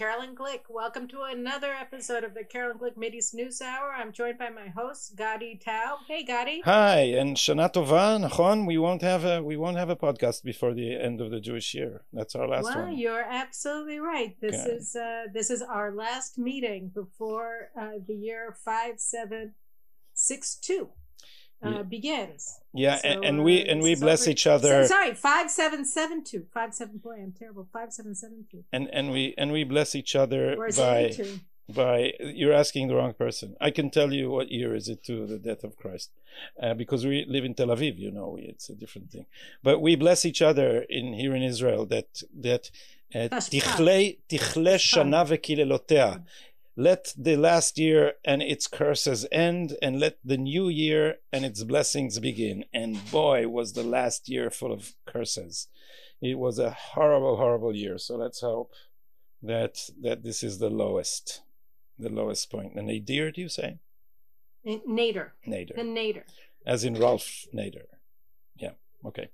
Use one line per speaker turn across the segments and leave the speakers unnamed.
Caroline Glick. Welcome to another episode of the Caroline Glick Mideast News Hour. I'm joined by my host, Gadi Taub. Hey, Gadi.
Hi, and Shana Tova, Nachon. We won't have a we won't have a podcast before the end of the Jewish year. That's our last
well,
one.
you're absolutely right. This
Okay.
is uh, this is our last meeting before uh, the year five seven six two uh,
Yeah.
begins.
Yeah,
So,
and, and we
uh,
and
this
we
is
bless
over-
each other,
So, sorry, five seven seven two. Five seven. Boy, I'm terrible. Five seven seven two.
and and we and we bless each other
Or is
by
it two?
by. You're asking the wrong person. I can tell you what year is it to the death of Christ, uh, because we live in Tel Aviv. You know, it's a different thing. But we bless each other in here in Israel that that. uh,
Tashkach.
תכלה תכלה שנה וקללותיה. let the last year and its curses end, and let the new year and its blessings begin. And boy, was the last year full of curses. It was a horrible, horrible year. So let's hope that that this is the lowest, the lowest point. And nadir, do you say?
Nader. Nader. The
Nader,
Nader.
as in Ralph Nader. Yeah. Okay.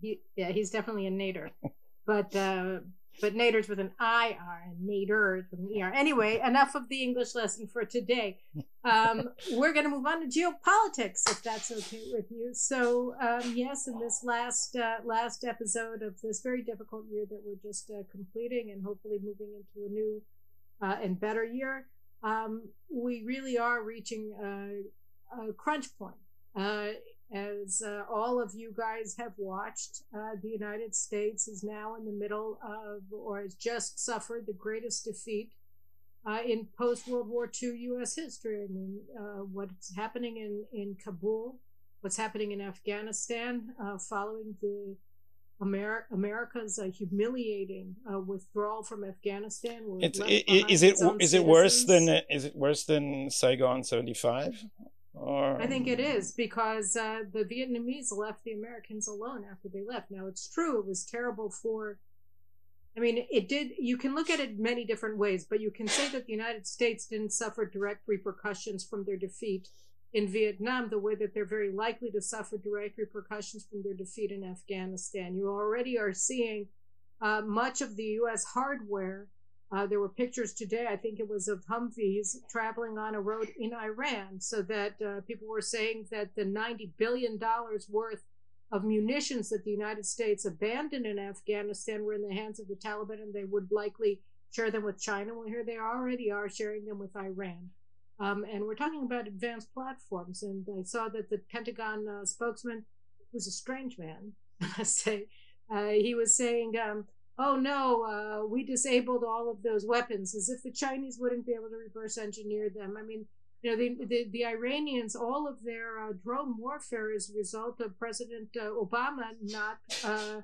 He, yeah, he's definitely a Nader. But uh, but Nader's with an I R and Nader is with an E R. Anyway, enough of the English lesson for today. Um, we're going to move on to geopolitics, if that's okay with you. So um, yes, in this last uh, last episode of this very difficult year that we're just uh, completing, and hopefully moving into a new uh, and better year, um, we really are reaching a, a crunch point. As uh, all of you guys have watched, uh, the United States is now in the middle of, or has just suffered the greatest defeat uh, in post World War II U.S. history. I mean, uh, what's happening in, in Kabul, what's happening in Afghanistan uh, following the Amer- America's uh, humiliating uh, withdrawal from Afghanistan. where
It's,
left
i- i-
behind
is it
its
it worse than is it worse than Saigon seventy five? Or
I think it is because uh, the Vietnamese left the Americans alone after they left. Now it's true; it was terrible for. I mean, it did. You can look at it many different ways, but you can say that the United States didn't suffer direct repercussions from their defeat in Vietnam, the way that they're very likely to suffer direct repercussions from their defeat in Afghanistan. You already are seeing uh, much of the U.S. hardware. Uh, there were pictures today, I think it was of Humvees traveling on a road in Iran, so that uh, people were saying that the $90 billion worth of munitions that the United States abandoned in Afghanistan were in the hands of the Taliban and they would likely share them with China. Well, here they already are sharing them with Iran. Um, and we're talking about advanced platforms. And I saw that the Pentagon uh, spokesman was a strange man, I say. Uh, he was saying, um, oh no, uh, we disabled all of those weapons, as if the Chinese wouldn't be able to reverse engineer them. I mean, you know, the, the, the Iranians, all of their uh, drone warfare is a result of President uh, Obama not uh,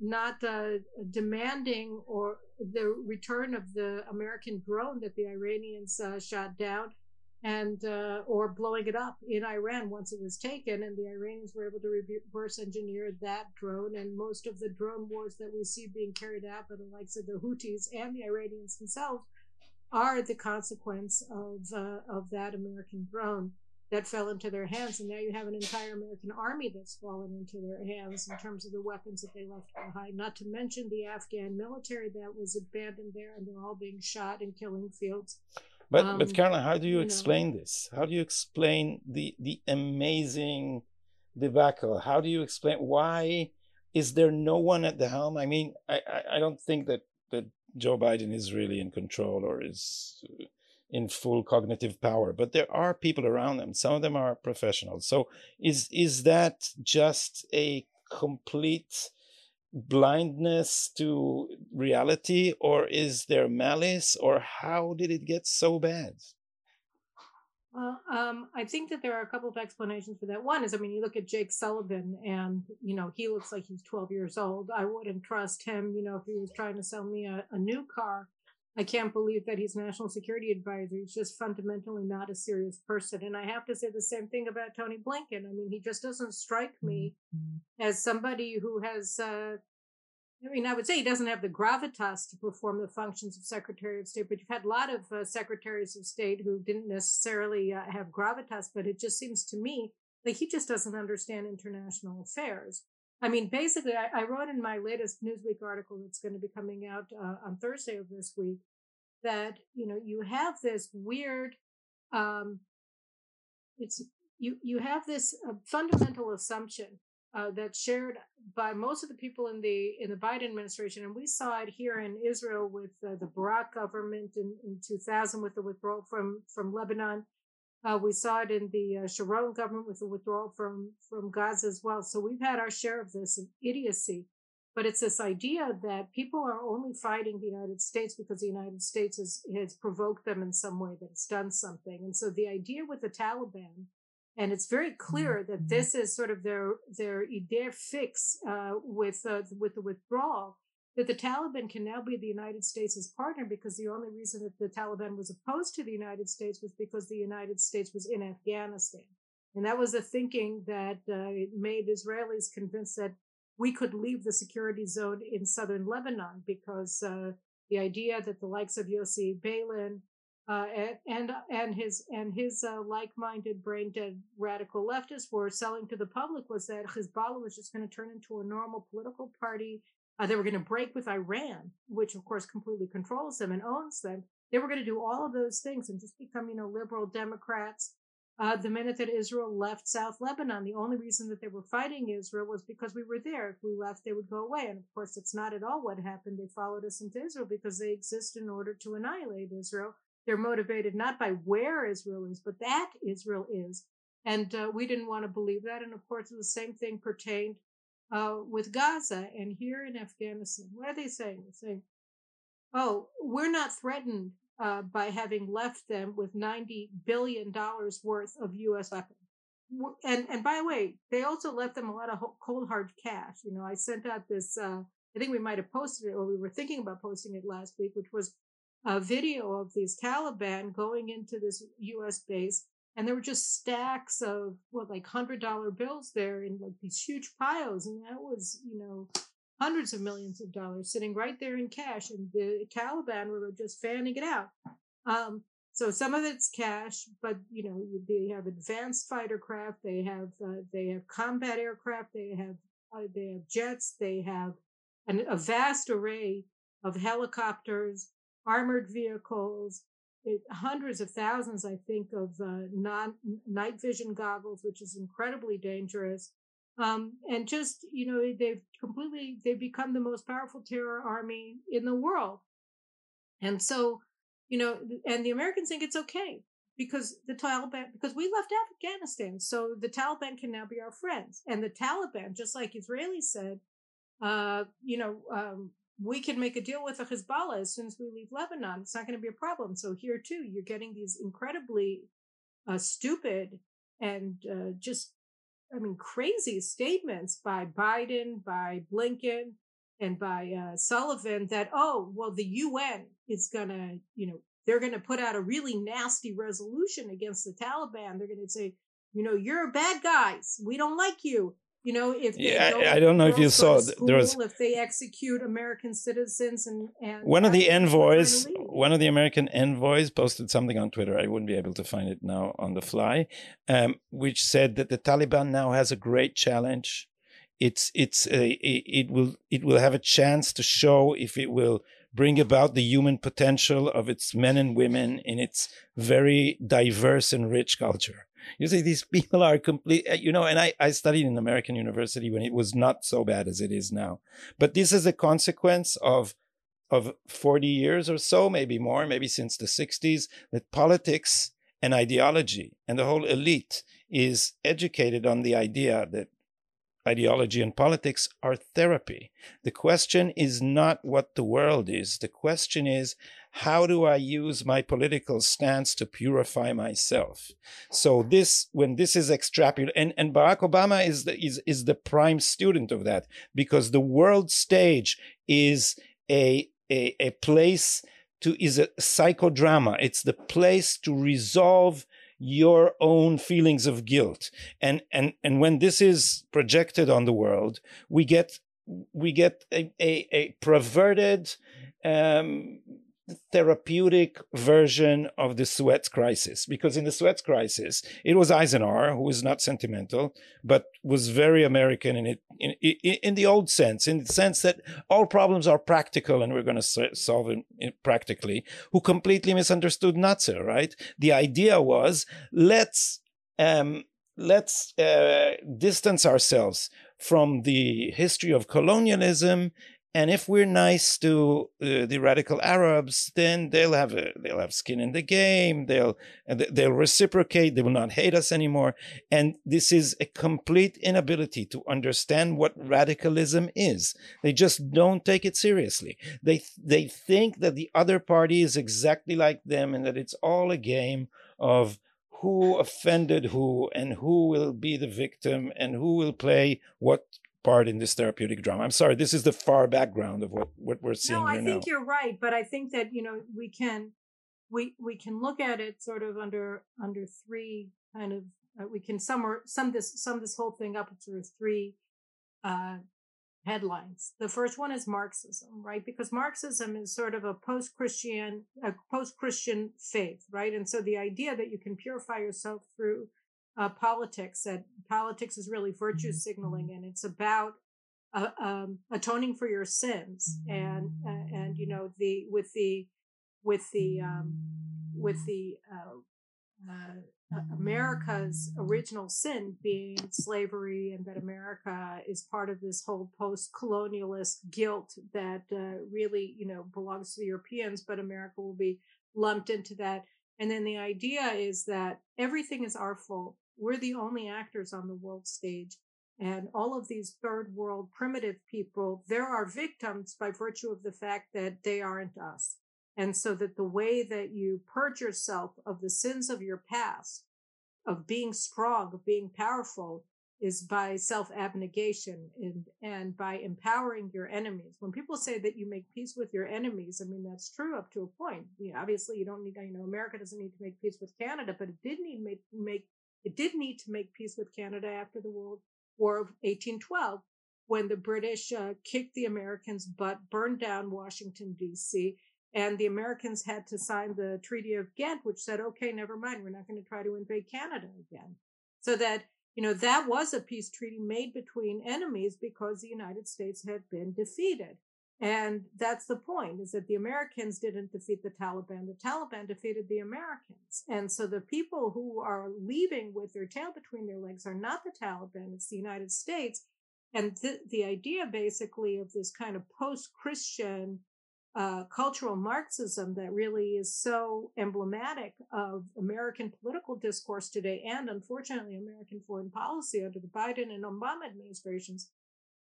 not uh, demanding or the return of the American drone that the Iranians uh, shot down and uh, or blowing it up in Iran once it was taken, and the Iranians were able to reverse engineer that drone. And most of the drone wars that we see being carried out by the likes of the Houthis and the Iranians themselves are the consequence of uh, of that American drone that fell into their hands. And now you have an entire American army that's fallen into their hands in terms of the weapons that they left behind. Not to mention the Afghan military that was abandoned there, and they're all being shot in killing fields.
But
Um,
but Caroline, how do you
you know.
explain this? How do you explain the the amazing debacle? How do you explain why is there no one at the helm? I mean, I I, I don't think that that Joe Biden is really in control or is in full cognitive power, but there are people around them. Some of them are professionals. So is is that just a complete blindness to reality or is there malice or how did it get so bad
Well, um, I think that there are a couple of explanations for that. One is, I mean, you look at Jake Sullivan, and you know he looks like he's 12 years old. I wouldn't trust him. You know, if he was trying to sell me a, a new car, I can't believe that he's national security advisor. He's just fundamentally not a serious person. And I have to say the same thing about Tony Blinken. I mean, he just doesn't strike me as somebody who has. Uh, I mean, I would say he doesn't have the gravitas to perform the functions of Secretary of State, but you've had a lot of uh, secretaries of state who didn't necessarily uh, have gravitas, but it just seems to me like he just doesn't understand international affairs. I mean, basically, I, I wrote in my latest Newsweek article that's going to be coming out uh, on Thursday of this week that you know you have this weird um it's you you have this uh, fundamental assumption uh, that's shared by most of the people in the in the Biden administration, and we saw it here in Israel with uh, the Barak government in, in 2000 with the withdrawal from from Lebanon. Uh, we saw it in the uh, Sharon government with the withdrawal from from Gaza as well. So we've had our share of this idiocy, but it's this idea that people are only fighting the United States because the United States has has provoked them in some way that it's done something. And so the idea with the Taliban and it's very clear that mm-hmm. this is sort of their their idea fix uh, with uh, with the withdrawal that the Taliban can now be the United States' partner because the only reason that the Taliban was opposed to the United States was because the United States was in Afghanistan, and that was the thinking that uh, made Israelis convinced that we could leave the security zone in southern Lebanon because uh, the idea that the likes of Yossi Beilin uh, and and his and his uh, like-minded, brain-dead radical leftists were selling to the public was that Hezbollah was just going to turn into a normal political party. Uh, they were going to break with Iran, which of course completely controls them and owns them. They were going to do all of those things and just become, you know, liberal Democrats. Uh, the minute that Israel left South Lebanon, the only reason that they were fighting Israel was because we were there. If we left, they would go away. And of course, that's not at all what happened. They followed us into Israel because they exist in order to annihilate Israel they're motivated not by where Israel is, but that Israel is. And uh, we didn't want to believe that. And of course, the same thing pertained uh, with Gaza and here in Afghanistan. What are they saying? They're saying, oh, we're not threatened uh, by having left them with $90 billion worth of U.S. weapons. And, and by the way, they also left them a lot of cold hard cash. You know, I sent out this, uh, I think we might have posted it or we were thinking about posting it last week, which was a video of these Taliban going into this U.S. base, and there were just stacks of what like hundred dollar bills there in like these huge piles, and that was you know hundreds of millions of dollars sitting right there in cash, and the Taliban were just fanning it out. Um, so some of it's cash, but you know they have advanced fighter craft, they have uh, they have combat aircraft, they have uh, they have jets, they have an, a vast array of helicopters, armored vehicles, it, hundreds of thousands, I think, of uh, non night vision goggles, which is incredibly dangerous. Um, and just you know, they've completely they've become the most powerful terror army in the world. And so, you know, and the Americans think it's okay because the Taliban because we left Afghanistan, so the Taliban can now be our friends. And the Taliban, just like Israelis said, uh, you know, um, we can make a deal with the Hezbollah as soon as we leave Lebanon. It's not going to be a problem. So here too, you're getting these incredibly uh, stupid and uh, just, I mean, crazy statements by Biden, by Blinken, and by uh, Sullivan that, oh, well, the UN is going to, you know, they're going to put out a really nasty resolution against the Taliban. They're going to say, you know, you're bad guys. We don't like you. You know, if
yeah, I, I, don't know if you saw
school,
there was
if they execute American citizens and, and
one of the envoys, one of the American envoys posted something on Twitter. I wouldn't be able to find it now on the fly, um, which said that the Taliban now has a great challenge. It's it's a, it will it will have a chance to show if it will bring about the human potential of its men and women in its very diverse and rich culture. You see, these people are complete, uh, you know, and I, I studied in American university when it was not so bad as it is now. But this is a consequence of of 40 years or so, maybe more, maybe since the 60s, that politics and ideology and the whole elite is educated on the idea that ideology and politics are therapy. The question is not what the world is. The question is how do I use my political stance to purify myself? So this, when this is extrapolated, and, and Barack Obama is the, is, is the prime student of that because the world stage is a, a, a place to, is a psychodrama. It's the place to resolve your own feelings of guilt. And, and, and when this is projected on the world, we get, we get a, a, a perverted, um, therapeutic version of the Suez crisis because in the Suez crisis it was Eisenhower who was not sentimental but was very American in it in, in, in the old sense in the sense that all problems are practical and we're going to solve it practically who completely misunderstood Nazi, right? The idea was let's um, let's uh, distance ourselves from the history of colonialism and if we're nice to uh, the radical Arabs, then they'll have a, they'll have skin in the game. They'll they'll reciprocate. They will not hate us anymore. And this is a complete inability to understand what radicalism is. They just don't take it seriously. They they think that the other party is exactly like them and that it's all a game of who offended who and who will be the victim and who will play what part in this therapeutic drama. I'm sorry, this is the far background of what, what we're seeing.
No, I think
now.
you're right, but I think that you know we can we we can look at it sort of under under three kind of uh, we can sum sum this sum this whole thing up through three uh, headlines. The first one is Marxism, right? Because Marxism is sort of a post-Christian a post-Christian faith, right? And so the idea that you can purify yourself through uh, politics that politics is really virtue mm-hmm. signaling and it's about uh, um, atoning for your sins. And uh, and you know the with the with the um, with the uh, uh, America's original sin being slavery and that America is part of this whole post-colonialist guilt that uh, really you know belongs to the Europeans but America will be lumped into that. And then the idea is that everything is our fault we're the only actors on the world stage. And all of these third world primitive people, they're our victims by virtue of the fact that they aren't us. And so that the way that you purge yourself of the sins of your past, of being strong, of being powerful, is by self abnegation and, and by empowering your enemies. When people say that you make peace with your enemies, I mean, that's true up to a point. You know, obviously, you don't need, you know, America doesn't need to make peace with Canada, but it did need make, make it did need to make peace with Canada after the World War of 1812, when the British uh, kicked the Americans' butt, burned down Washington, D.C., and the Americans had to sign the Treaty of Ghent, which said, okay, never mind, we're not going to try to invade Canada again. So that, you know, that was a peace treaty made between enemies because the United States had been defeated. And that's the point is that the Americans didn't defeat the Taliban. The Taliban defeated the Americans. And so the people who are leaving with their tail between their legs are not the Taliban, it's the United States. And th- the idea basically of this kind of post Christian uh, cultural Marxism that really is so emblematic of American political discourse today and unfortunately American foreign policy under the Biden and Obama administrations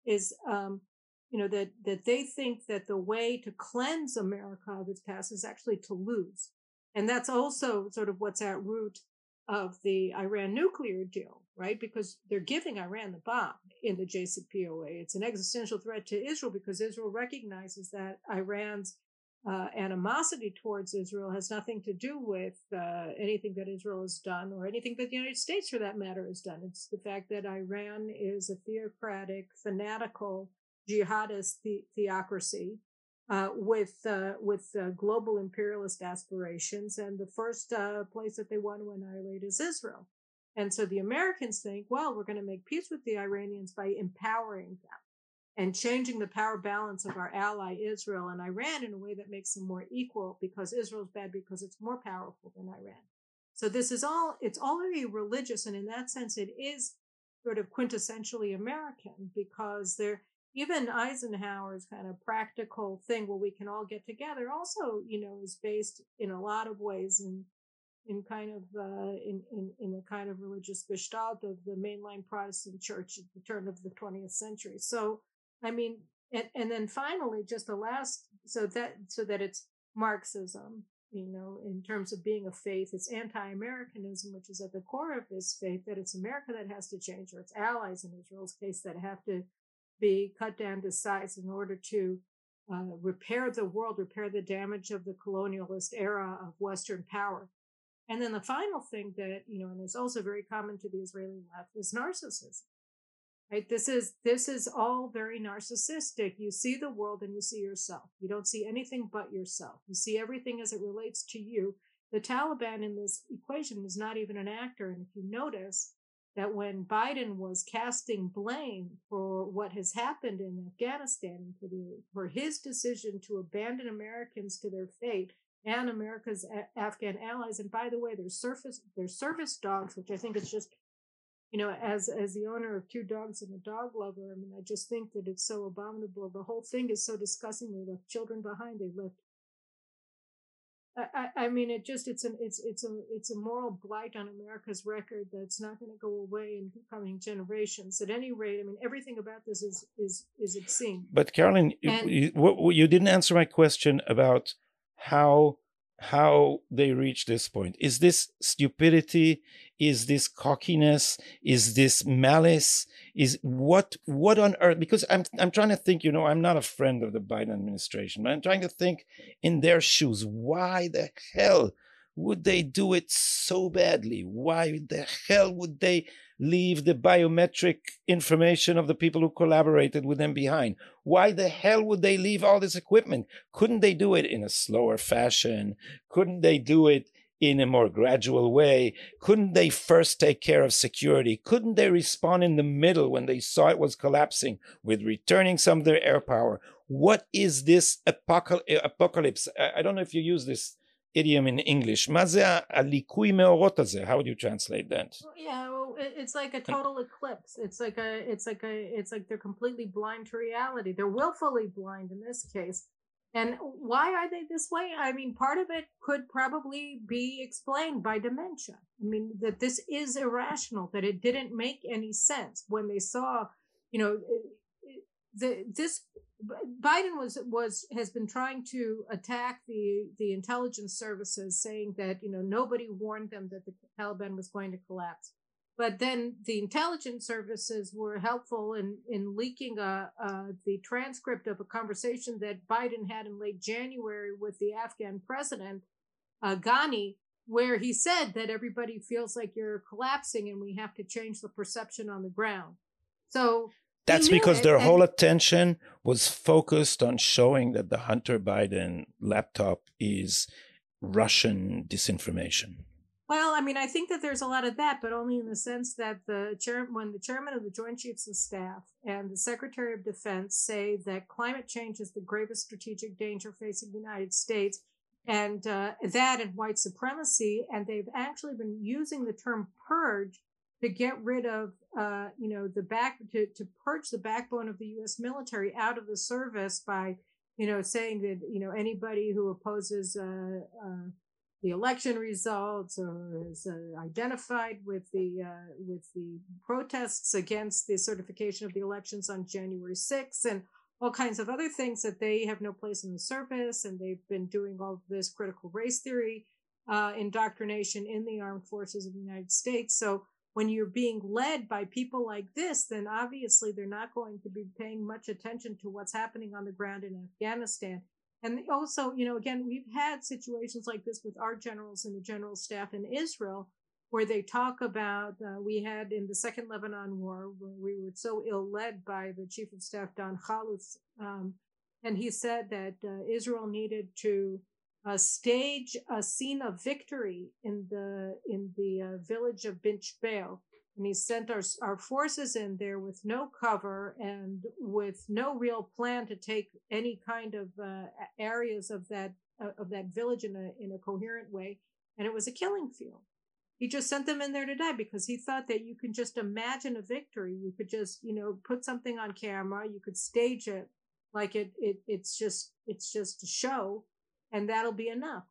is um, you know that that they think that the way to cleanse america of its past is actually to lose. And that's also sort of what's at root of the iran nuclear deal right? Because they're giving iran the bomb in the jcpoa it's an existential threat to israel because israel recognizes that iran's uh, animosity towards Israel has nothing to do with uh, anything that Israel has done or anything that the United States, for that matter, has done. It's the fact that Iran is a theocratic, fanatical jihadist the- theocracy uh, with uh, with uh, global imperialist aspirations, and the first uh, place that they want to annihilate is Israel. And so the Americans think, well, we're going to make peace with the Iranians by empowering them and changing the power balance of our ally Israel and Iran in a way that makes them more equal because Israel's bad because it's more powerful than Iran. So this is all, it's very religious. And in that sense, it is sort of quintessentially American because there, even Eisenhower's kind of practical thing where we can all get together also, you know, is based in a lot of ways in in kind of uh, in, in in the kind of religious gestalt of the mainline Protestant church at the turn of the 20th century. So, I mean, and, and then finally, just the last, so that so that it's Marxism, you know, in terms of being a faith, it's anti-Americanism, which is at the core of this faith that it's America that has to change, or it's allies in Israel's case that have to be cut down to size in order to uh, repair the world, repair the damage of the colonialist era of Western power. And then the final thing that, you know, and is also very common to the Israeli left is narcissism. Right? This is this is all very narcissistic. You see the world and you see yourself. You don't see anything but yourself. You see everything as it relates to you. The Taliban in this equation is not even an actor. And if you notice that when Biden was casting blame for what has happened in Afghanistan for the for his decision to abandon Americans to their fate and America's a- Afghan allies, and by the way, their surface their service dogs, which I think is just you know, as as the owner of two dogs and a dog lover, I mean, I just think that it's so abominable. The whole thing is so disgusting. They left children behind. They left. I, I mean, it just it's an it's it's a it's a moral blight on America's record that's not going to go away in coming generations. At any rate, I mean, everything about this is is is obscene.
But Caroline,
And-
you, you, you didn't answer my question about how how they reach this point. Is this stupidity? Is this cockiness? Is this malice? Is what what on earth? Because I'm I'm trying to think. You know, I'm not a friend of the Biden administration, but I'm trying to think in their shoes. Why the hell would they do it so badly? Why the hell would they leave the biometric information of the people who collaborated with them behind? Why the hell would they leave all this equipment? Couldn't they do it in a slower fashion? Couldn't they do it in a more gradual way? Couldn't they first take care of security? Couldn't they respond in the middle when they saw it was collapsing with returning some of their air power? What is this apocalypse? I don't know if you use this idiom in English. מה זה הליקוי מאורות הזה? How would you translate that?
Well, yeah, well, it, it's like a total eclipse. It's like a, it's like a, it's like they're completely blind to reality. They're willfully blind in this case. And why are they this way? I mean, part of it could probably be explained by dementia. I mean, that this is irrational, that it didn't make any sense when they saw, you know, the, this Biden was was has been trying to attack the the intelligence services, saying that you know nobody warned them that the Taliban was going to collapse. But then the intelligence services were helpful in in leaking a, uh, the transcript of a conversation that Biden had in late January with the Afghan president uh, Ghani, where he said that everybody feels like you're collapsing and we have to change the perception on the ground. So
That's because their whole attention was focused on showing that the Hunter Biden laptop is Russian disinformation.
Well, I mean, I think that there's a lot of that, but only in the sense that the chair, when the chairman of the Joint Chiefs of Staff and the Secretary of Defense say that climate change is the gravest strategic danger facing the United States, and uh, that and white supremacy, and they've actually been using the term purge to get rid of, uh, you know, the back to to purge the backbone of the U.S. military out of the service by, you know, saying that you know anybody who opposes. Uh, uh, the election results or is uh, identified with the uh, with the protests against the certification of the elections on January 6th and all kinds of other things that they have no place in the service and they've been doing all this critical race theory uh, indoctrination in the armed forces of the United States so when you're being led by people like this then obviously they're not going to be paying much attention to what's happening on the ground in Afghanistan. And also, you know, again, we've had situations like this with our generals and the general staff in Israel, where they talk about, uh, we had in the Second Lebanon War, where we were so ill led by the Chief of Staff, Dan Halutz, um, and he said that uh, Israel needed to uh, stage a scene of victory in the in the uh, village of Bint and he sent our our forces in there with no cover and with no real plan to take any kind of uh, areas of that uh, of that village in a in a coherent way. And it was a killing field. He just sent them in there to die because he thought that you can just imagine a victory. You could just you know put something on camera. You could stage it like it, it it's just it's just a show and that'll be enough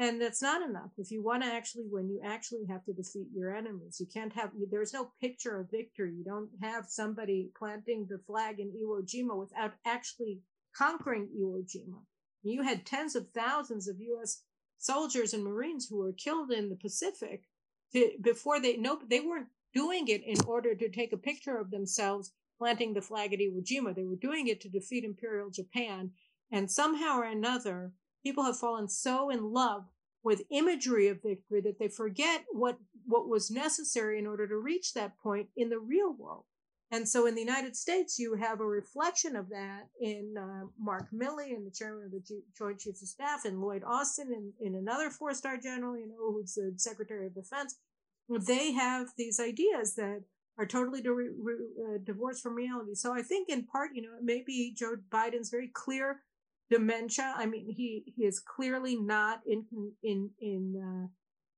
and that's not enough. If you want to actually win, you actually have to defeat your enemies. You can't have, there's no picture of victory. You don't have somebody planting the flag in Iwo Jima without actually conquering Iwo Jima. You had tens of thousands of U.S. soldiers and Marines who were killed in the Pacific to, before they, no, they weren't doing it in order to take a picture of themselves planting the flag at Iwo Jima. They were doing it to defeat Imperial Japan. And somehow or another, people have fallen so in love with imagery of victory that they forget what what was necessary in order to reach that point in the real world And so in the United States, you have a reflection of that in uh, Mark Milley and the chairman of the G- Joint Chiefs of Staff and Lloyd Austin and in another four star general, you know, who's the Secretary of Defense. They have these ideas that are totally di- uh, divorced from reality. So I think in part, you know, maybe Joe Biden's very clear dementia. I mean, he, he is clearly not in, in, in, uh,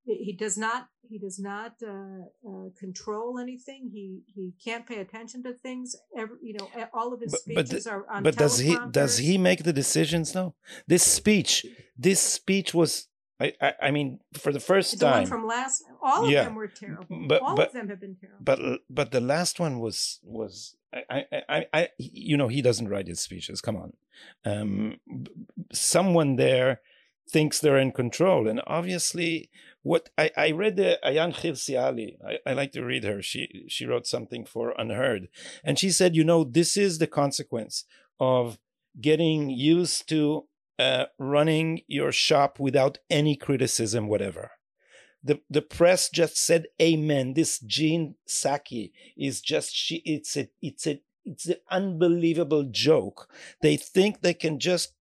he does not he does not uh, uh, control anything. He he can't pay attention to things. Every, you know all of his speeches
but,
are on
but does he does he make the decisions though? This speech this speech was I, I, I mean, for the first
the
time
one from last, all of yeah, them were terrible. But, all but, of them have been terrible.
But but the last one was was I, I I you know he doesn't write his speeches. Come on, um, someone there thinks they're in control, and obviously what I, I read the Ayaan Hirsi Ali. I, I like to read her. She she wrote something for UnHerd, and she said, you know, this is the consequence of getting used to uh, running your shop without any criticism, whatever. The the press just said amen. This Jen Psaki is just she. It's a it's a it's an unbelievable joke. They think they can just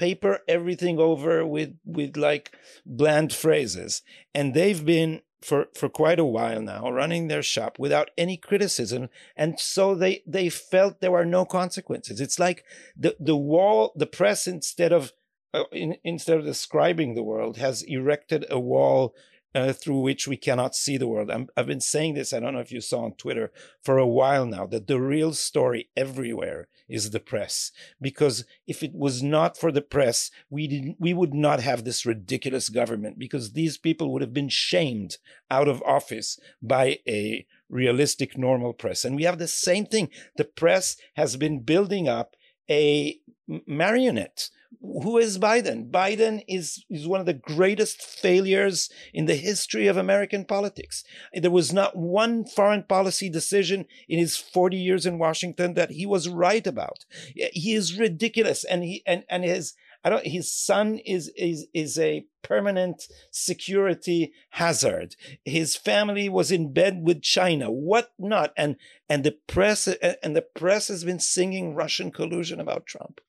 paper everything over with with like bland phrases and they've been for for quite a while now running their shop without any criticism and so they they felt there were no consequences it's like the the wall the press instead of uh, in, instead of describing the world has erected a wall uh, through which we cannot see the world. i have been saying this, I don't know if you saw on Twitter, for a while now, that the real story everywhere is the press. Because if it was not for the press, we, didn't, we would not have this ridiculous government, because these people would have been shamed out of office by a realistic, normal press. And we have the same thing. The press has been building up a marionette who is Biden? Biden is, is one of the greatest failures in the history of American politics. There was not one foreign policy decision in his 40 years in Washington that he was right about. He is ridiculous. And he, and, and his, I don't, his son is, is, is a permanent security hazard. His family was in bed with China, what not? And, and the press, and the press has been singing Russian collusion about Trump.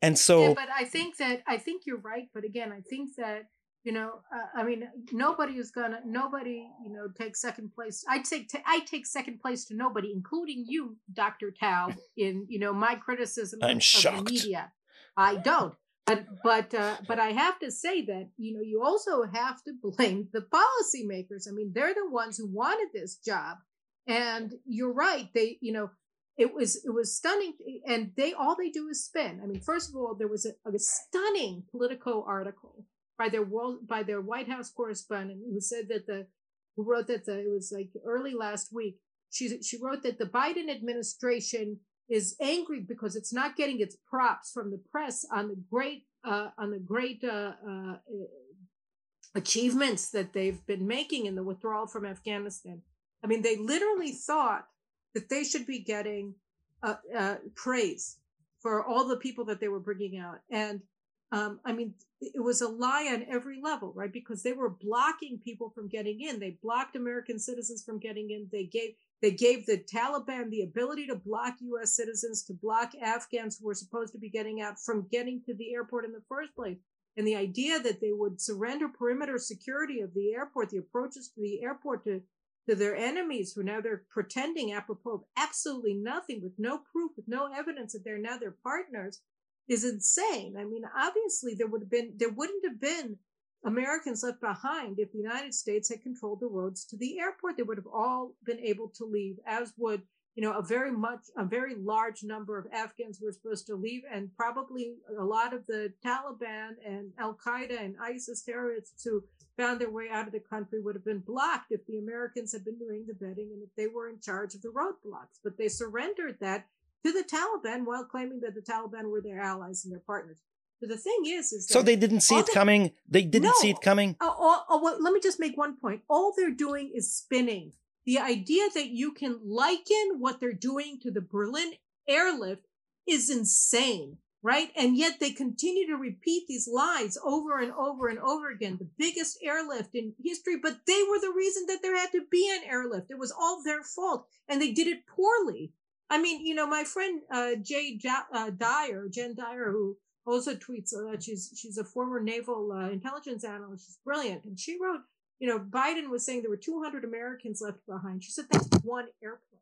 And so,
yeah, but I think that I think you're right. But again, I think that you know, uh, I mean, nobody is gonna, nobody, you know, take second place. I take, t- I take second place to nobody, including you, Doctor Taub, in you know my criticism
I'm
of,
shocked.
of the media. I don't, but but uh, but I have to say that you know you also have to blame the policymakers. I mean, they're the ones who wanted this job, and you're right. They, you know, it was it was stunning and they all they do is spin. I mean first of all there was a, a stunning politico article by their world by their white house correspondent who said that the who wrote that the it was like early last week she she wrote that the biden administration is angry because it's not getting its props from the press on the great uh, on the great uh, uh, achievements that they've been making in the withdrawal from afghanistan. I mean they literally thought that they should be getting uh, uh, praise for all the people that they were bringing out. And um, I mean, it was a lie on every level, right? Because they were blocking people from getting in. They blocked American citizens from getting in. They gave they gave the Taliban the ability to block U.S. citizens, to block Afghans who were supposed to be getting out from getting to the airport in the first place. And the idea that they would surrender perimeter security of the airport, the approaches to the airport to to their enemies who now they're pretending apropos of absolutely nothing with no proof, with no evidence that they're now their partners is insane. I mean, obviously there would have been, there wouldn't have been Americans left behind if the United States had controlled the roads to the airport. They would have all been able to leave, as would you know, a very much, a very large number of Afghans were supposed to leave, and probably a lot of the Taliban and Al Qaeda and ISIS terrorists who found their way out of the country would have been blocked if the Americans had been doing the vetting and if they were in charge of the roadblocks. But they surrendered that to the Taliban while claiming that the Taliban were their allies and their partners. But the thing is, is
so they didn't see it they, coming. They didn't no, see it coming.
Oh, oh, oh well, let me just make one point. All they're doing is spinning the idea that you can liken what they're doing to the Berlin airlift is insane, right? And yet they continue to repeat these lies over and over and over again. The biggest airlift in history, but they were the reason that there had to be an airlift. It was all their fault and they did it poorly. I mean, you know, my friend uh, Jay uh, Dyer, Jen Dyer, who also tweets that she's she's a former naval uh, intelligence analyst. She's brilliant, and she wrote, you know, Biden was saying there were 200 Americans left behind. She said that's one airplane,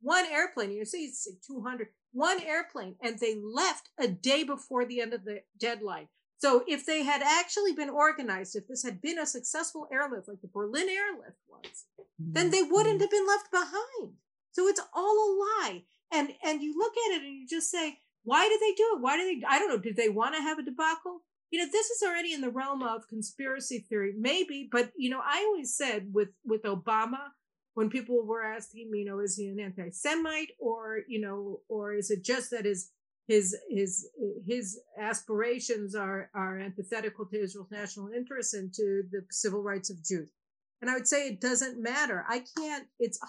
one airplane. You see, it's 200, one airplane, and they left a day before the end of the deadline. So if they had actually been organized, if this had been a successful airlift like the Berlin airlift was, then they wouldn't mm-hmm. have been left behind. So it's all a lie. And and you look at it and you just say, why did they do it? Why did they I don't know, did they want to have a debacle? You know, this is already in the realm of conspiracy theory, maybe, but you know, I always said with with Obama, when people were asking me, you know, is he an anti-Semite or, you know, or is it just that his his his his aspirations are are antithetical to Israel's national interests and to the civil rights of Jews. And I would say it doesn't matter. I can't. It's.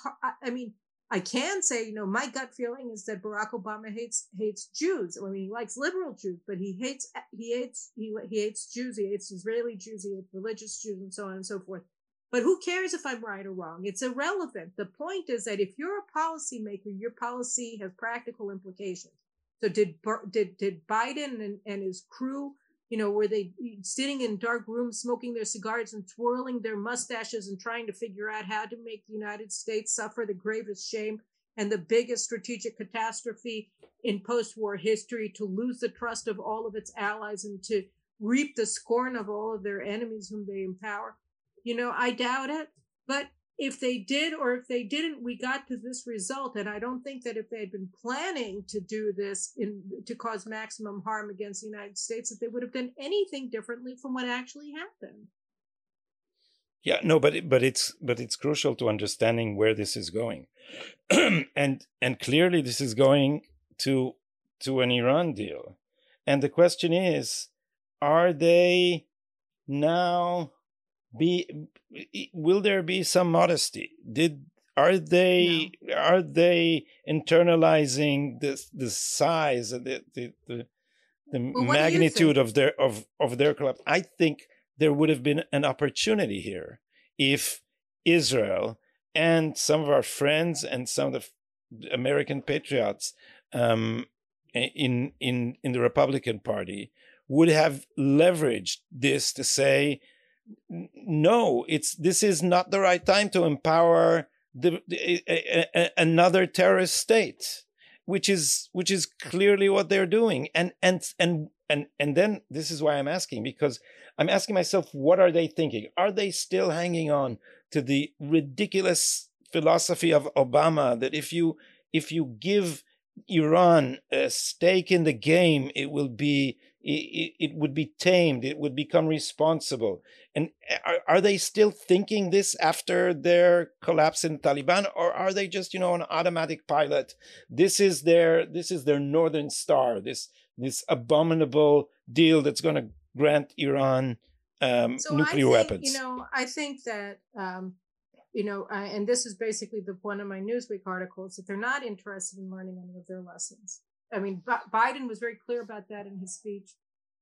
I mean, I can say, you know, my gut feeling is that Barack Obama hates hates Jews. I mean, he likes liberal Jews, but he hates he hates he, he hates Jews. He hates Israeli Jews. He hates religious Jews, and so on and so forth. But who cares if I'm right or wrong? It's irrelevant. The point is that if you're a policymaker, your policy has practical implications. So did did did Biden and, and his crew, you know, were they sitting in dark rooms smoking their cigars and twirling their mustaches and trying to figure out how to make the United States suffer the gravest shame and the biggest strategic catastrophe in post-war history to lose the trust of all of its allies and to reap the scorn of all of their enemies whom they empower? You know, I doubt it. But if they did or if they didn't, we got to this result. And I don't think that if they had been planning to do this in to cause maximum harm against the United States, that they would have done anything differently from what actually happened.
Yeah, no, but it, but it's but it's crucial to understanding where this is going, and and clearly this is going to to an Iran deal, and the question is, are they now be will there be some modesty? Did are they no. are they internalizing the the size the the the, the well, magnitude of their of of their collapse i think there would have been an opportunity here if israel and some of our friends and some of the american patriots um, in in in the republican party would have leveraged this to say no, it's this is not the right time to empower the, the a, a, another terrorist state, which is which is clearly what they're doing. And and and and and then this is why I'm asking because I'm asking myself, what are they thinking? Are they still hanging on to the ridiculous philosophy of Obama that if you if you give Iran a stake in the game, it will be it, it would be tamed, it would become responsible. And eh, are, are they still thinking this after their collapse in Taliban, or are they just, you know, an automatic pilot? This is their this is their northern star, this this abominable deal that's going to grant Iran um, so nuclear
think,
weapons.
You know, I think that um, you know, uh, and this is basically the point of my Newsweek articles that they're not interested in learning any of their lessons. I mean, B- Biden was very clear about that in his speech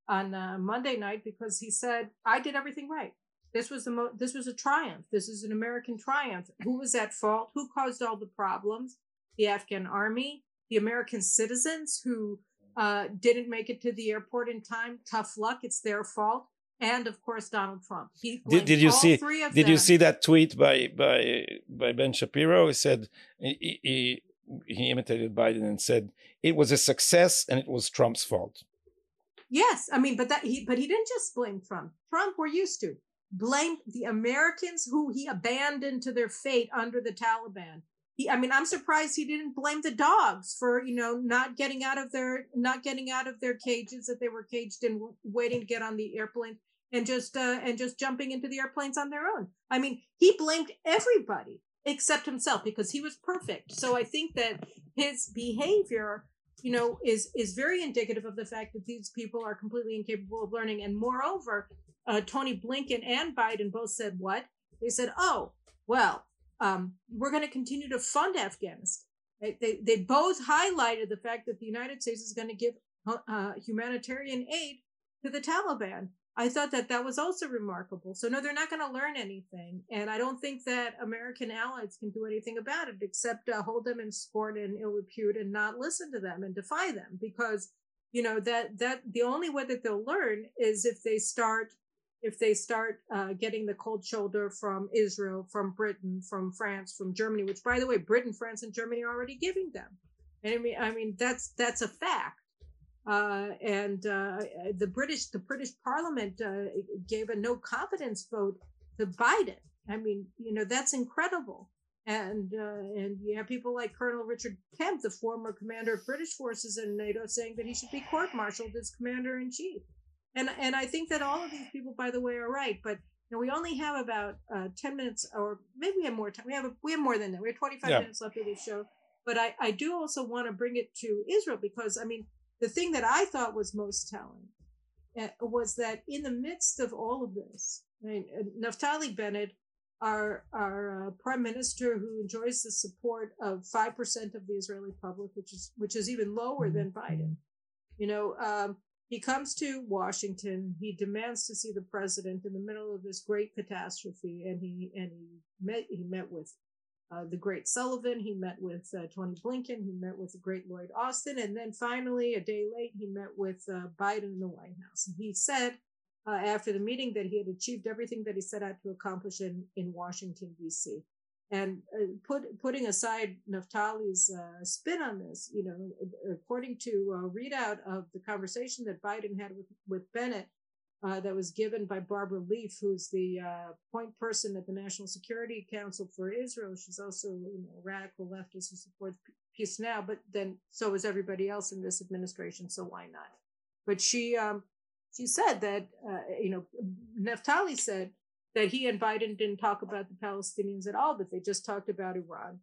on uh, Monday night because he said, "I did everything right. This was the mo- this was a triumph. This is an American triumph. Who was at fault? Who caused all the problems? The Afghan army, the American citizens who uh, didn't make it to the airport in time. Tough luck. It's their fault." And of course, Donald Trump.
Did, did, you see? Did them. you see that tweet by by by Ben Shapiro? He said he, he he imitated Biden and said it was a success and it was Trump's fault.
Yes, I mean, but that he but he didn't just blame Trump. Trump we're used to blame the Americans who he abandoned to their fate under the Taliban. He, I mean, I'm surprised he didn't blame the dogs for you know not getting out of their not getting out of their cages that they were caged in, waiting to get on the airplane and just uh, and just jumping into the airplanes on their own. I mean, he blamed everybody except himself because he was perfect. So I think that his behavior, you know, is is very indicative of the fact that these people are completely incapable of learning. And moreover, uh, Tony Blinken and Biden both said what they said. Oh, well, um, we're going to continue to fund Afghanistan. They, they, they both highlighted the fact that the United States is going to give uh, humanitarian aid to the Taliban. I thought that that was also remarkable. So no, they're not going to learn anything, and I don't think that American allies can do anything about it except uh, hold them in scorn and ill repute and not listen to them and defy them because you know that that the only way that they'll learn is if they start if they start uh, getting the cold shoulder from Israel, from Britain, from France, from Germany, which by the way, Britain, France, and Germany are already giving them. And I mean, I mean that's that's a fact. Uh, and uh, the British the British Parliament uh, gave a no confidence vote to Biden. I mean, you know that's incredible. And uh, and you have people like Colonel Richard Kemp, the former commander of British forces in NATO, saying that he should be court-martialed as commander in chief. And and I think that all of these people, by the way, are right. But you know, we only have about uh, ten minutes, or maybe we have more time. We have a, we have more than that. We have twenty five yeah. minutes left of this show. But I I do also want to bring it to Israel because I mean the thing that I thought was most telling uh, was that in the midst of all of this, I mean, uh, Naftali Bennett, our our uh, prime minister, who enjoys the support of five percent of the Israeli public, which is which is even lower than Biden, you know. Um, he comes to Washington. He demands to see the president in the middle of this great catastrophe, and he and he met he met with uh, the great Sullivan. He met with uh, Tony Blinken. He met with the great Lloyd Austin, and then finally, a day late, he met with uh, Biden in the White House. And he said uh, after the meeting that he had achieved everything that he set out to accomplish in in Washington D.C. And uh, put, putting aside Naftali's spin on this, you know, according to a readout of the conversation that Biden had with, with Bennett, uh, that was given by Barbara Leaf, who's the uh, point person at the National Security Council for Israel. She's also you know, a radical leftist who supports peace now, but then so is everybody else in this administration. So why not? But she um, she said that uh, you know Naftali said that he and Biden didn't talk about the Palestinians at all, but they just talked about Iran.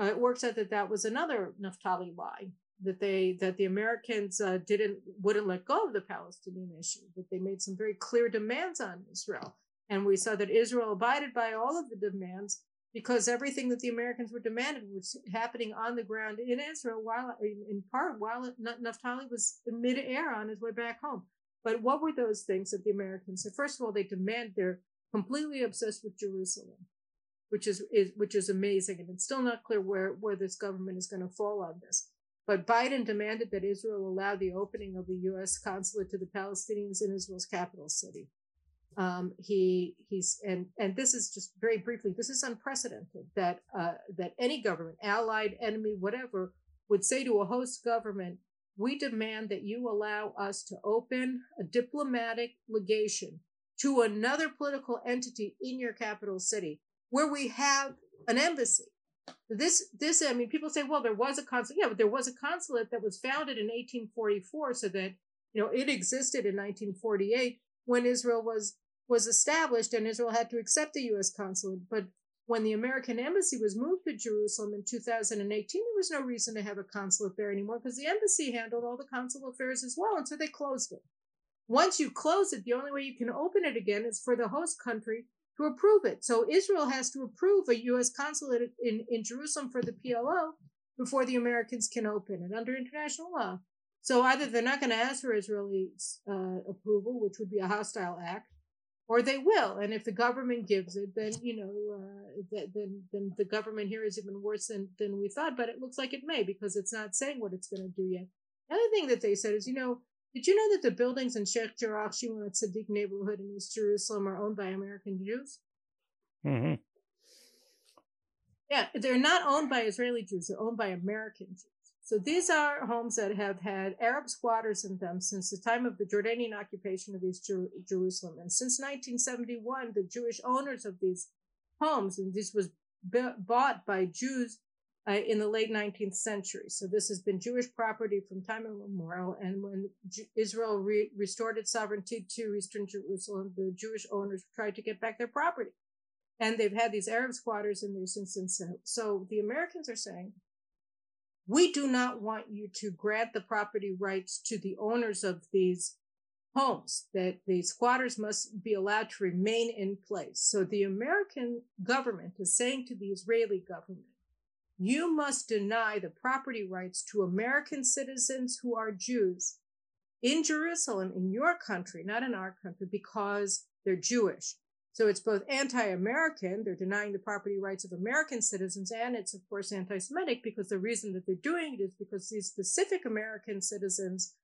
Uh, it works out that that was another Naftali lie that they that the Americans uh, didn't wouldn't let go of the Palestinian issue. That they made some very clear demands on Israel, and we saw that Israel abided by all of the demands because everything that the Americans were demanding was happening on the ground in Israel, while in part while Naftali was in midair on his way back home. But what were those things that the Americans said? First of all, they demand they're completely obsessed with Jerusalem, which is, is which is amazing, and it's still not clear where where this government is going to fall on this. But Biden demanded that Israel allow the opening of the U.S. consulate to the Palestinians in Israel's capital city. Um, he he's and and this is just very briefly. This is unprecedented that uh, that any government, allied, enemy, whatever, would say to a host government, "We demand that you allow us to open a diplomatic legation to another political entity in your capital city where we have an embassy. This, this, I mean, people say, well, there was a consulate. Yeah, but there was a consulate that was founded in 1844, so that you know it existed in 1948 when Israel was was established, and Israel had to accept the U.S. consulate. But when the American embassy was moved to Jerusalem in 2018, there was no reason to have a consulate there anymore because the embassy handled all the consular affairs as well, and so they closed it. Once you close it, the only way you can open it again is for the host country to approve it. So Israel has to approve a U.S. consulate in, in Jerusalem for the PLO before the Americans can open it under international law. So either they're not going to ask for Israeli uh, approval, which would be a hostile act, or they will. And if the government gives it, then you know, uh, then then the government here is even worse than than we thought. But it looks like it may because it's not saying what it's going to do yet. The other thing that they said is, you know, did you know that the buildings in Sheikh Jarrah Shimon Tzaddik neighborhood in East Jerusalem are owned by American Jews?
Mm-hmm.
Yeah, they're not owned by Israeli Jews, they're owned by American Jews. So these are homes that have had Arab squatters in them since the time of the Jordanian occupation of East Jer- Jerusalem. And since 1971, the Jewish owners of these homes, and this was b- bought by Jews uh, in the late 19th century. So this has been Jewish property from time immemorial. And when J- Israel re- restored its sovereignty to Eastern Jerusalem, the Jewish owners tried to get back their property. And they've had these Arab squatters in there since then. So the Americans are saying, we do not want you to grant the property rights to the owners of these homes, that the squatters must be allowed to remain in place. So the American government is saying to the Israeli government, you must deny the property rights to American citizens who are Jews in Jerusalem, in your country, not in our country, because they're Jewish. So it's both anti-American, they're denying the property rights of American citizens, and it's of course anti-Semitic because the reason that they're doing it is because these specific American citizens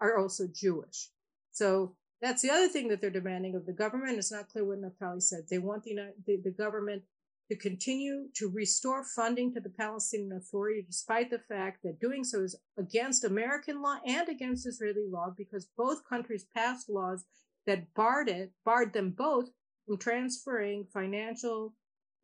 are also Jewish. So that's the other thing that they're demanding of the government. It's not clear what Naftali said. They want the, the, the government to continue to restore funding to the Palestinian Authority, despite the fact that doing so is against American law and against Israeli law, because both countries passed laws that barred it, barred them both from transferring financial,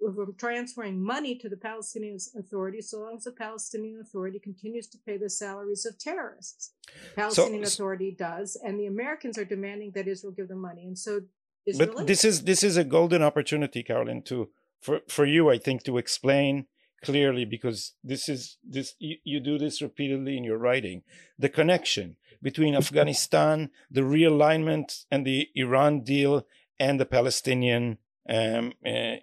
from transferring money to the Palestinian Authority, so long as the Palestinian Authority continues to pay the salaries of terrorists. The Palestinian so, Authority does, and the Americans are demanding that Israel give them money, and so.
Israel but this is this is a golden opportunity, Caroline, to for for you, I think, to explain clearly because this is this you, you do this repeatedly in your writing the connection between afghanistan the realignment and the iran deal and the palestinian um, uh,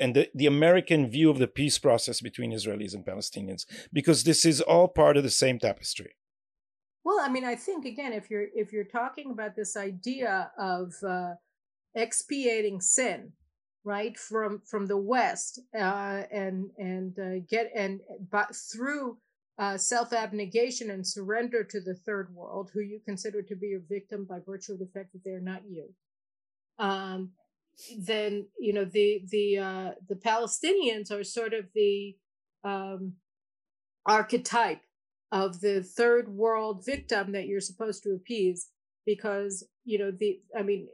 and the, the american view of the peace process between israelis and palestinians because this is all part of the same tapestry.
Well i mean i think again if you're if you're talking about this idea of uh, expiating sin right from from the west uh, and and uh, get and but through uh, self abnegation and surrender to the third world who you consider to be your victim by virtue of the fact that they're not you. Um, then you know the the uh, the palestinians are sort of the um, archetype of the third world victim that you're supposed to appease because you know the i mean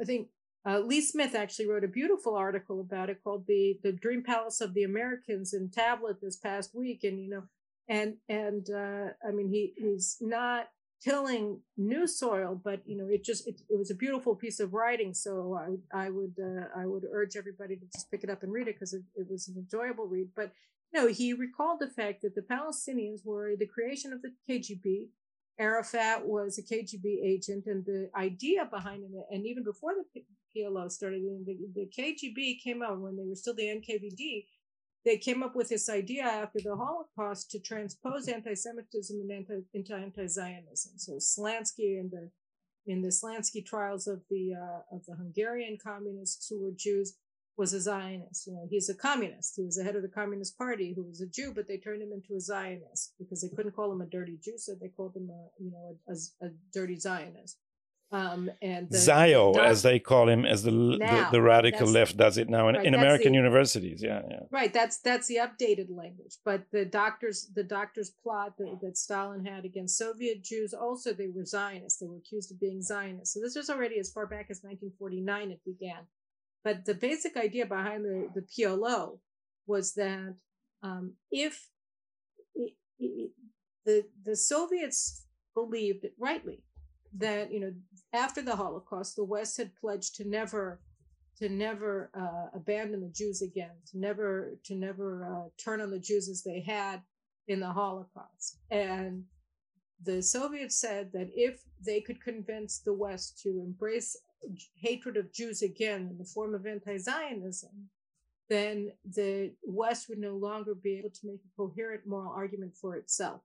i think uh, Lee Smith actually wrote a beautiful article about it called the the Dream Palace of the Americans in Tablet this past week, and you know, and and uh, I mean he he's not tilling new soil, but you know it just it, it was a beautiful piece of writing. So I I would uh, I would urge everybody to just pick it up and read it because it, it was an enjoyable read. But know he recalled the fact that the Palestinians were the creation of the KGB Arafat was a KGB agent, and the idea behind it, and even before the PLO started, the, the KGB came out when they were still the NKVD. They came up with this idea after the Holocaust to transpose anti-Semitism and into anti-Zionism. So Slansky and the in the Slansky trials of the uh, of the Hungarian communists who were Jews was a Zionist. You know, he's a communist. He was the head of the Communist Party who was a Jew, but they turned him into a Zionist because they couldn't call him a dirty Jew, so they called him a you know a, a, a dirty Zionist. Um, and the,
Zio, the, as they call him, as the now, the, the, radical left does it now in, right, in American the, universities. Yeah, yeah.
Right. That's that's the updated language. But the doctors the doctors plot that, that Stalin had against Soviet Jews also they were Zionists. They were accused of being Zionists. So this was already as far back as 1949. It began. But the basic idea behind the, the PLO was that um, if it, it, the the Soviets believed rightly that you know after the Holocaust, the West had pledged to never to never uh, abandon the Jews again, to never to never uh, turn on the Jews as they had in the Holocaust, and the Soviets said that if they could convince the West to embrace hatred of Jews again in the form of anti Zionism, then the West would no longer be able to make a coherent moral argument for itself.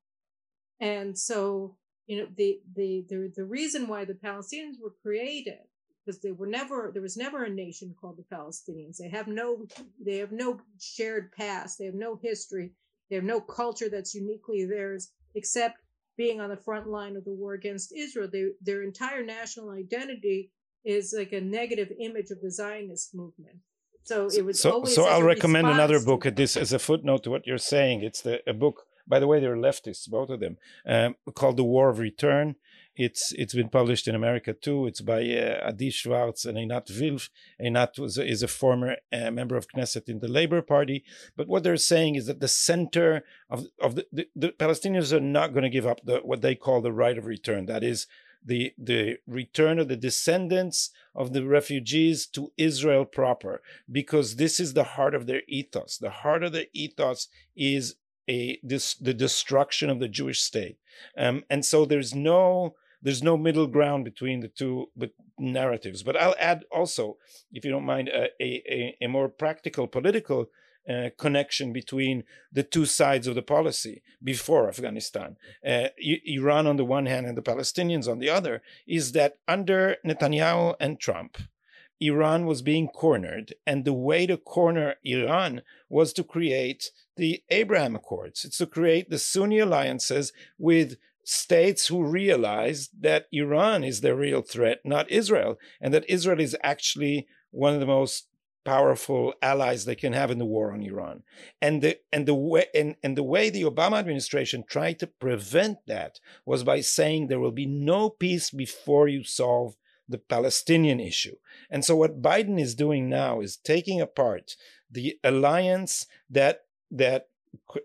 And so, you know, the, the, the, the reason why the Palestinians were created because they were never there was never a nation called the Palestinians. They have no they have no shared past. They have no history. They have no culture that's uniquely theirs, except being on the front line of the war against Israel. They, their entire national identity is like a negative image of the Zionist movement. So it was
so. so I'll recommend another book at this as a footnote to what you're saying. It's the a book. By the way, they're leftists, both of them, um, called "The War of Return." It's it's been published in America too. It's by uh, Adi Schwartz and Einat Wilf. Einat was is a former uh, member of Knesset in the Labor Party. But what they're saying is that the center of of the, the, the Palestinians are not going to give up the what they call the right of return. That is the, the return of the descendants of the refugees to Israel proper, because this is the heart of their ethos. The heart of the ethos is a this the destruction of the Jewish state, um, and so there's no there's no middle ground between the two narratives. But I'll add also, if you don't mind, a, a, a more practical political uh, connection between the two sides of the policy before Afghanistan. Uh, Iran on the one hand and the Palestinians on the other is that under Netanyahu and Trump, Iran was being cornered, and the way to corner Iran was to create the Abraham Accords. It's to create the Sunni alliances with states who realize that Iran is the real threat, not Israel, and that Israel is actually one of the most powerful allies they can have in the war on Iran. And the and the way and, and the way the Obama administration tried to prevent that was by saying there will be no peace before you solve the Palestinian issue. And so what Biden is doing now is taking apart the alliance that that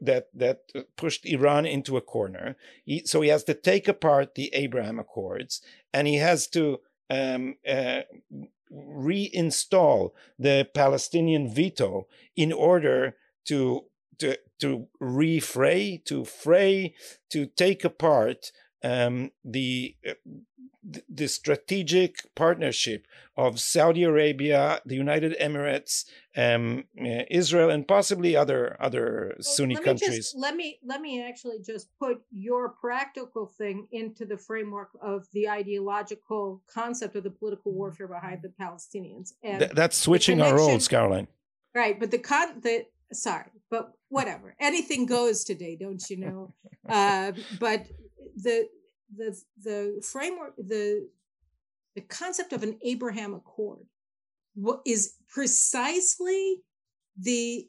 that that pushed Iran into a corner. He, so he has to take apart the Abraham Accords, and he has to um, uh, reinstall the Palestinian veto in order to to to refray, to fray, to take apart um, the uh, the strategic partnership of Saudi Arabia, the United Emirates, um, uh, Israel, and possibly other other well, Sunni
let
countries.
Just, let me let me actually just put your practical thing into the framework of the ideological concept of the political warfare behind the Palestinians.
And Th- that's switching our roles, Caroline.
Right, but the con the sorry, but whatever. Anything goes today, don't you know? Uh, but the the the framework the the concept of an Abraham Accord is precisely the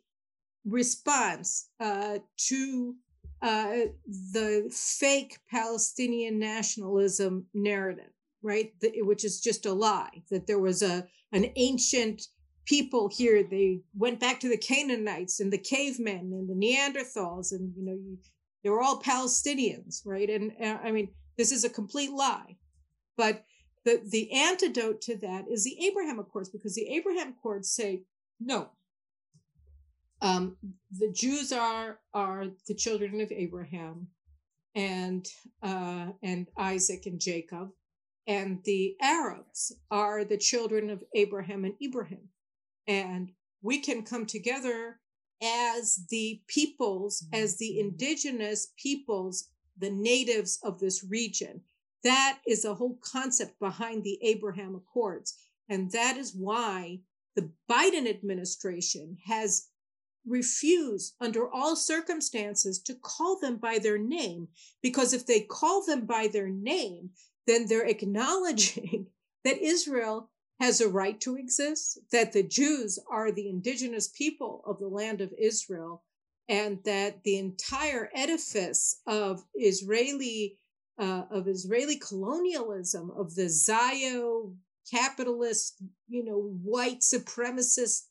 response uh, to uh, the fake Palestinian nationalism narrative, right? The, which is just a lie that there was a an ancient people here. They went back to the Canaanites and the cavemen and the Neanderthals, and you know, you, they were all Palestinians, right? And uh, I mean, this is a complete lie. But the, the antidote to that is the Abraham Accords, because the Abraham Accords say, no, um, the Jews are are the children of Abraham and uh, and Isaac and Jacob, and the Arabs are the children of Abraham and Ibrahim, and we can come together as the peoples, as the mm-hmm. indigenous peoples the natives of this region. That is the whole concept behind the Abraham Accords. And that is why the Biden administration has refused under all circumstances to call them by their name. Because if they call them by their name, then they're acknowledging that Israel has a right to exist, that the Jews are the indigenous people of the land of Israel, and that the entire edifice of Israeli uh, of Israeli colonialism, of the Zio capitalist, you know, white supremacist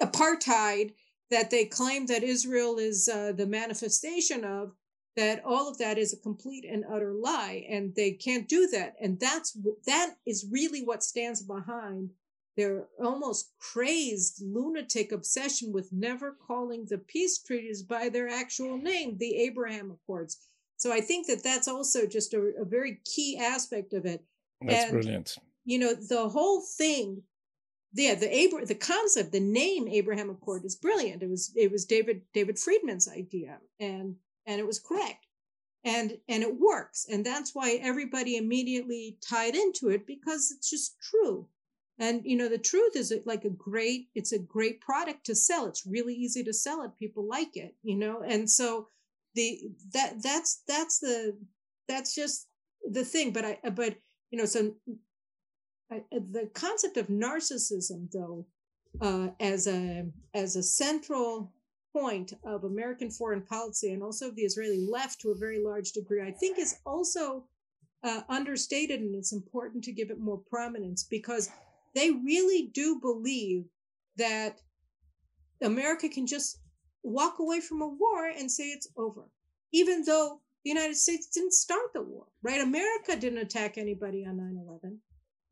apartheid that they claim that Israel is uh, the manifestation of, that all of that is a complete and utter lie, and they can't do that. And that's that is really what stands behind their almost crazed lunatic obsession with never calling the peace treaties by their actual name, the Abraham Accords. So I think that that's also just a, a very key aspect of it.
That's and, brilliant.
You know, the whole thing, yeah, the Abra- the concept, the name Abraham Accord is brilliant. It was it was David David Friedman's idea, and and it was correct, and and it works, and that's why everybody immediately tied into it because it's just true. And you know the truth is like a great it's a great product to sell. It's really easy to sell it. People like it you know? And so the that that's that's the that's just the thing. But i but you know so I, the concept of narcissism though uh, as a as a central point of american foreign policy and also of the israeli left to a very large degree i think is also uh, understated and it's important to give it more prominence because they really do believe that America can just walk away from a war and say it's over, even though the United States didn't start the war, right? America didn't attack anybody on 9 11.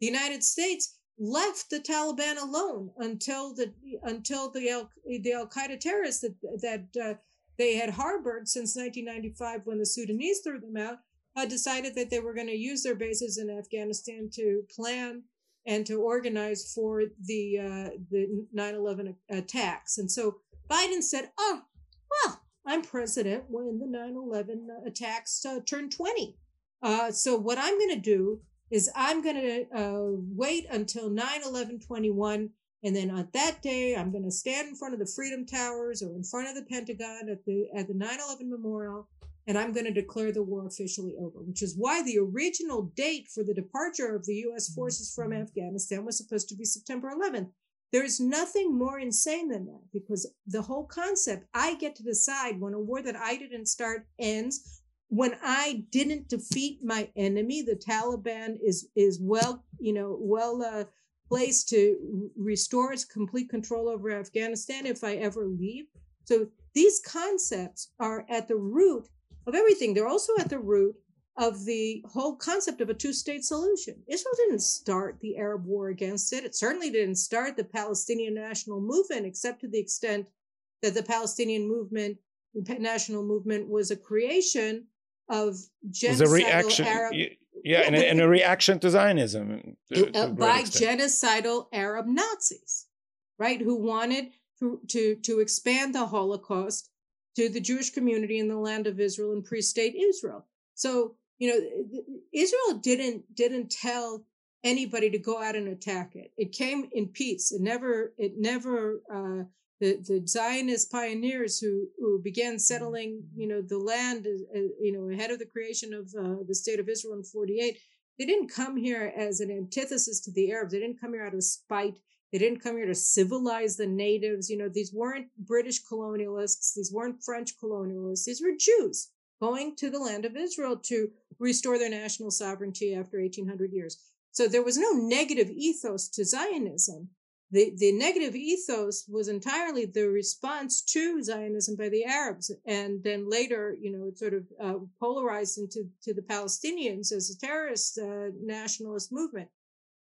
The United States left the Taliban alone until the until the Al, the Al Qaeda terrorists that that uh, they had harbored since 1995 when the Sudanese threw them out uh, decided that they were going to use their bases in Afghanistan to plan and to organize for the uh, the 9/11 attacks. And so Biden said, "Oh, well, I'm president when the 9/11 attacks uh, turn 20. Uh, so what I'm going to do is I'm going to uh, wait until 9/11/21." And then on that day, I'm going to stand in front of the Freedom Towers or in front of the Pentagon at the at the 9/11 memorial, and I'm going to declare the war officially over. Which is why the original date for the departure of the U.S. forces from Afghanistan was supposed to be September 11th. There's nothing more insane than that because the whole concept I get to decide when a war that I didn't start ends. When I didn't defeat my enemy, the Taliban is is well, you know, well uh, place to restore its complete control over Afghanistan if I ever leave. So these concepts are at the root of everything. They're also at the root of the whole concept of a two state solution. Israel didn't start the Arab war against it. It certainly didn't start the Palestinian national movement, except to the extent that the Palestinian movement, the national movement, was a creation of genocidal Arab.
Yeah, and, a, and a reaction to Zionism
to, to uh, by genocidal Arab Nazis, right? Who wanted to, to, to expand the Holocaust to the Jewish community in the land of Israel and pre-state Israel. So, you know, Israel didn't didn't tell anybody to go out and attack it. It came in peace. It never it never uh, the the Zionist pioneers who who began mm-hmm. settling, you know, the land, uh, you know, ahead of the creation of uh, the state of Israel in 48, they didn't come here as an antithesis to the Arabs. They didn't come here out of spite. They didn't come here to civilize the natives. You know, these weren't British colonialists. These weren't French colonialists. These were Jews going to the land of Israel to restore their national sovereignty after 1800 years. So there was no negative ethos to Zionism the, the negative ethos was entirely the response to Zionism by the Arabs. And then later, you know, it sort of uh, polarized into to the Palestinians as a terrorist uh, nationalist movement.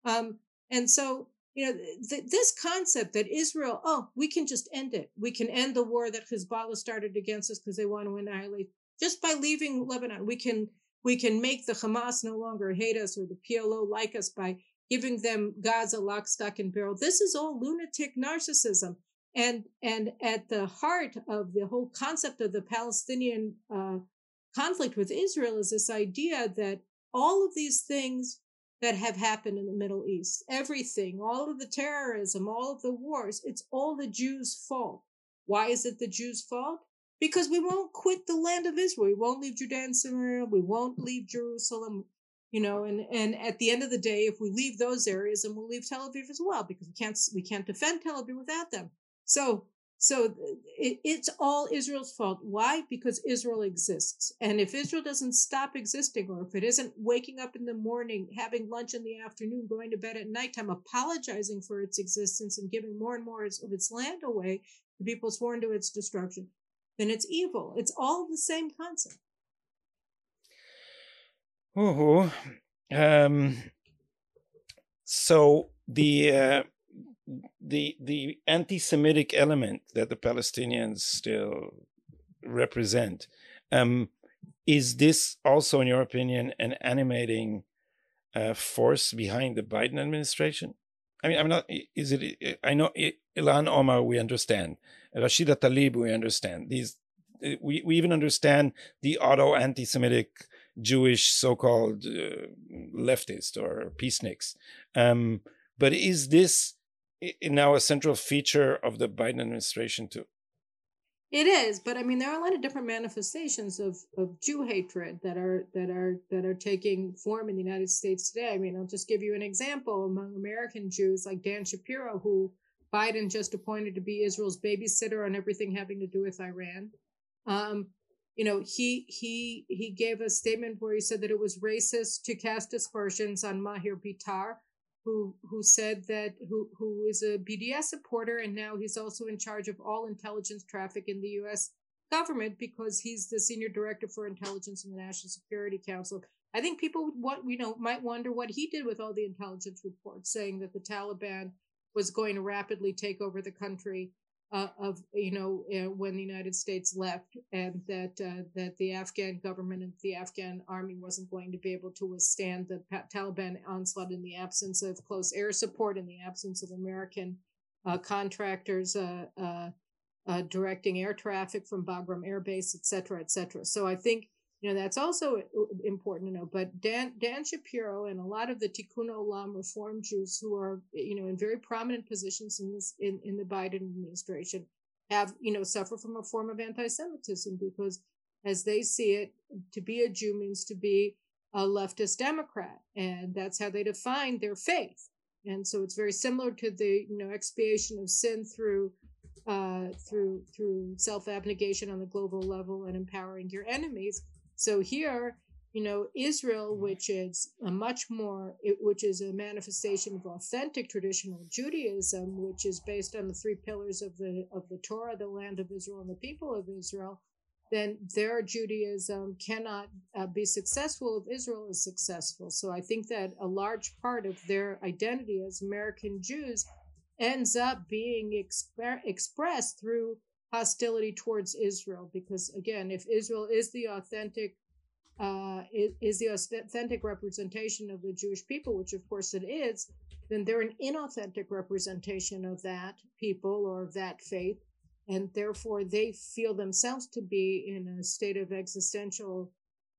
Um, and so, you know, th- this concept that Israel, oh, we can just end it. We can end the war that Hezbollah started against us because they want to annihilate just by leaving Lebanon. We can we can make the Hamas no longer hate us or the PLO like us by giving them Gaza lock, stock, and barrel. This is all lunatic narcissism. And, and at the heart of the whole concept of the Palestinian uh, conflict with Israel is this idea that all of these things that have happened in the Middle East, everything, all of the terrorism, all of the wars, it's all the Jews' fault. Why is it the Jews' fault? Because we won't quit the land of Israel. We won't leave Judea and Samaria. We won't leave Jerusalem you know and and at the end of the day if we leave those areas and we'll leave tel aviv as well because we can't we can't defend tel aviv without them. So so uh, it, it's all israel's fault. Why? Because israel exists. And if israel doesn't stop existing or if it isn't waking up in the morning having lunch in the afternoon going to bed at nighttime apologizing for its existence and giving more and more of its land away to people sworn to its destruction then it's evil. It's all the same concept
Oh, um, so the uh, the the anti-Semitic element that the Palestinians still represent um, is this also, in your opinion, an animating uh, force behind the Biden administration? I mean, I'm not. Is it? I know Ilhan Omar. We understand. Rashida Tlaib, We understand. These. We we even understand the auto anti-Semitic Jewish so-called uh, leftist or peaceniks. Um, but is this now a central feature of the Biden administration too?
It is, but I mean, there are a lot of different manifestations of, of Jew hatred that are that are that are taking form in the United States today. I mean, I'll just give you an example among American Jews, like Dan Shapiro, who Biden just appointed to be Israel's babysitter on everything having to do with Iran. Um, you know, he he he gave a statement where he said that it was racist to cast aspersions on Maher Bitar, who who said that who who is a BDS supporter and now he's also in charge of all intelligence traffic in the U.S. government because he's the senior director for intelligence in the National Security Council. I think people would want you know might wonder what he did with all the intelligence reports saying that the Taliban was going to rapidly take over the country uh, of you know uh, when the United States left, and that uh, that the Afghan government and the Afghan army wasn't going to be able to withstand the Taliban onslaught in the absence of close air support, in the absence of American uh, contractors uh, uh, directing air traffic from Bagram Air Base, et cetera, et cetera. So I think you know that's also uh, uh, important to know. But Dan Dan Shapiro and a lot of the Tikkun Olam Reform Jews who are eh, you know in very prominent positions in this in, in the Biden administration have you know suffer from a form of anti-Semitism because as they see it, to be a Jew means to be a leftist Democrat, and that's how they define their faith. And so it's very similar to the you know expiation of sin through uh, through through self abnegation on the global level and empowering your enemies. So here, you know, Israel, which is a much more, which is a manifestation of authentic traditional Judaism, which is based on the three pillars of the of the Torah, the land of Israel, and the people of Israel. Then their Judaism cannot uh, be successful if Israel is successful. So I think that a large part of their identity as American Jews ends up being exp- expressed through hostility towards Israel. Because again, if Israel is the authentic uh, is the authentic representation of the Jewish people, which of course it is, then they're an inauthentic representation of that people or of that faith, and therefore they feel themselves to be in a state of existential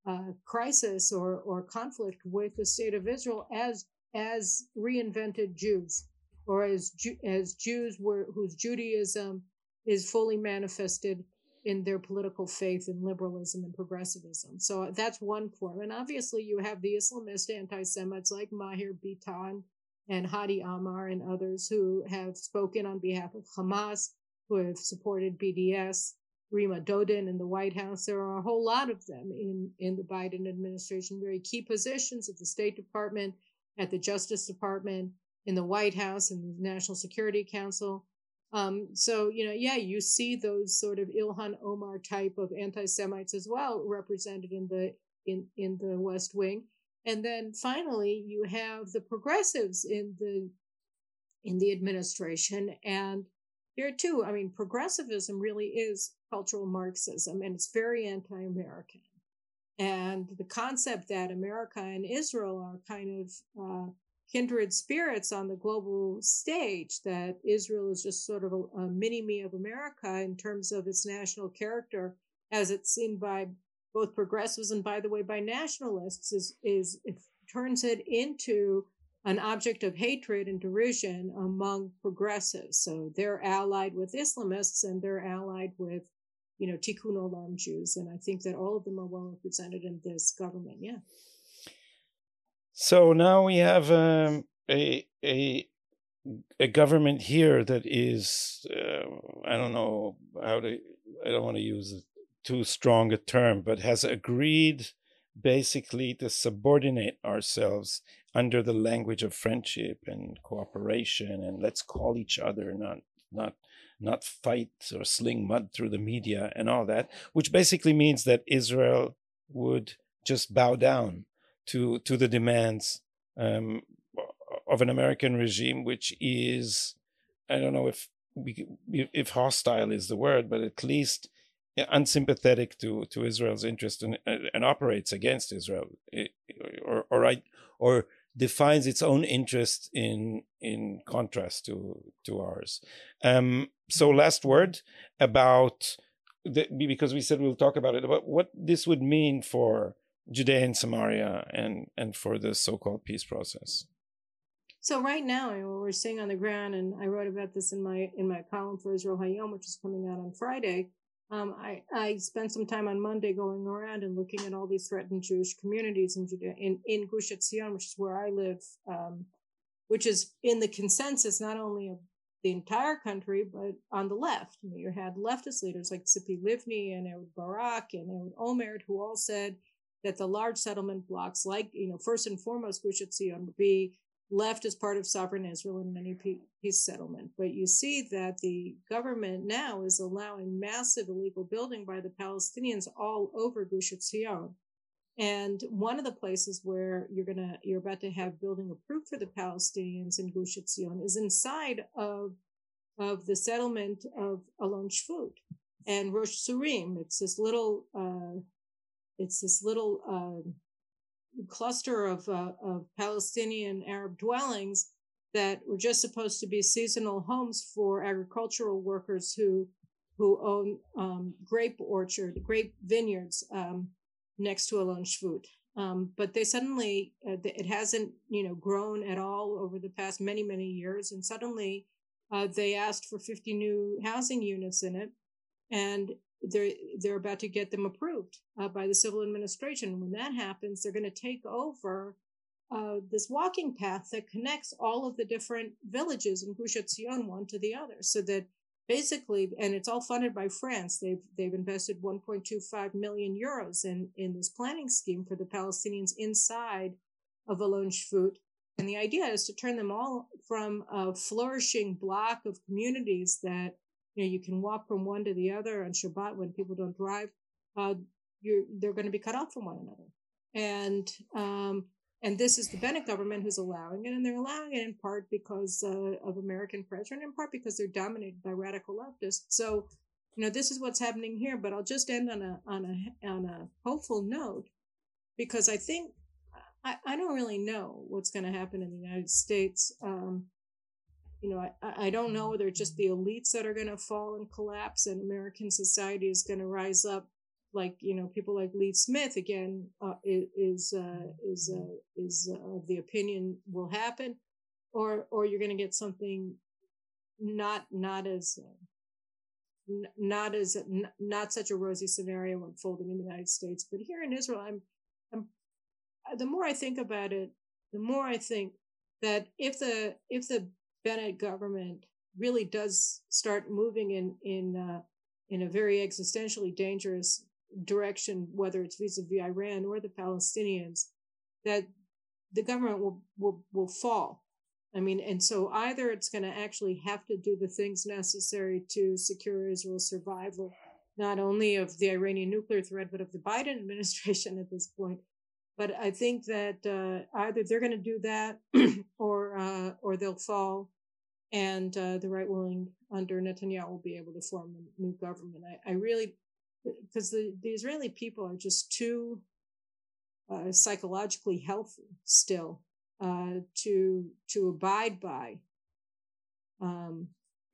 uh, crisis or or conflict with the state of Israel as as reinvented Jews or as as Jews were whose Judaism is fully manifested in their political faith in liberalism and progressivism. So uh, that's one form. And obviously, you have the Islamist anti Semites like Maher Bitar and Hady Amr and others who have spoken on behalf of Hamas, who have supported BDS, Reema Dodin in the White House. There are a whole lot of them in, in the Biden administration, very key positions at the State Department, at the Justice Department, in the White House in the National Security Council. Um, so, you know, yeah, you see those sort of Ilhan Omar type of anti-Semites as well represented in the in in the West Wing. And then finally, you have the progressives in the in the administration. And here too, I mean, progressivism really is cultural Marxism, and it's very anti-American. And the concept that America and Israel are kind of uh, kindred spirits on the global stage that Israel is just sort of a, a mini me of America in terms of its national character as it's seen by both progressives and by the way by nationalists is is it turns it into an object of hatred and derision among progressives. So they're allied with Islamists and they're allied with, you know, Tikkun Olam Jews. And I think that all of them are well represented in this government. Yeah.
So now we have um, a a a government here that is uh, I don't know how to I don't want to use too strong a term, but has agreed basically to subordinate ourselves under the language of friendship and cooperation and let's call each other not not not fight or sling mud through the media and all that which basically means that Israel would just bow down to to the demands um, of an American regime, which is I don't know if if hostile is the word, but at least unsympathetic to to Israel's interest and and operates against Israel, or or right or defines its own interest in in contrast to to ours. Um, so last word about the, because we said we'll talk about it about what this would mean for Judea and Samaria and and for the so-called peace process.
So right now, we're seeing on the ground, and I wrote about this in my in my column for Israel Hayom, which is coming out on Friday. Um, I I spent some time on Monday going around and looking at all these threatened Jewish communities in Judea, in in Gush Etzion, which is where I live, um, which is in the consensus not only of the entire country, but on the left. You, know, you had leftist leaders like Tzipi Livni and Ehud Barak and Ehud Olmert, who all said that the large settlement blocks, like, you know, first and foremost, Gush Etzion, be left as part of sovereign Israel in any peace settlement. But you see that the government now is allowing massive illegal building by the Palestinians all over Gush Etzion. And one of the places where you're gonna you're about to have building approved for the Palestinians in Gush Etzion is inside of of the settlement of Alon Shvut and Rosh Tzurim. It's this little, uh, it's this little uh, cluster of, uh, of Palestinian Arab dwellings that were just supposed to be seasonal homes for agricultural workers who who own um, grape orchard, grape vineyards um, next to Alon Shvut. Um, but they suddenly, uh, it hasn't, you know, grown at all over the past many, many years. And suddenly uh, they asked for 50 new housing units in it. And they're, they're about to get them approved uh, by the civil administration. When that happens, they're going to take over uh, this walking path that connects all of the different villages in Gush one to the other so that basically, and it's all funded by France. They've they've invested 1.25 million euros in in this planning scheme for the Palestinians inside of Alon Shvut. And the idea is to turn them all from a flourishing block of communities that you know you can walk from one to the other on Shabbat when people don't drive. Uh, you're they're going to be cut off from one another, and um, and this is the Bennett government who's allowing it, and they're allowing it in part because uh, of American pressure, and in part because they're dominated by radical leftists. So, you know, this is what's happening here. But I'll just end on a on a on a hopeful note, because I think I, I don't really know what's going to happen in the United States. Um, you know, I, I don't know whether it's just the elites that are going to fall and collapse, and American society is going to rise up like you know people like Lee Smith again uh, is uh, is uh, is uh, of the opinion will happen, or or you're going to get something not not as not as not such a rosy scenario unfolding in the United States, but here in Israel, I'm I'm the more I think about it, the more I think that if the if the Bennett government really does start moving in in uh, in a very existentially dangerous direction, whether it's vis-a-vis Iran or the Palestinians, that the government will will will fall. I mean, and so either it's going to actually have to do the things necessary to secure Israel's survival, not only of the Iranian nuclear threat, but of the Biden administration at this point. But I think that uh, either they're going to do that, or uh, or they'll fall, and uh, the right wing under Netanyahu will be able to form a new government. I, I really because the, the Israeli people are just too uh, psychologically healthy still uh, to to abide by um,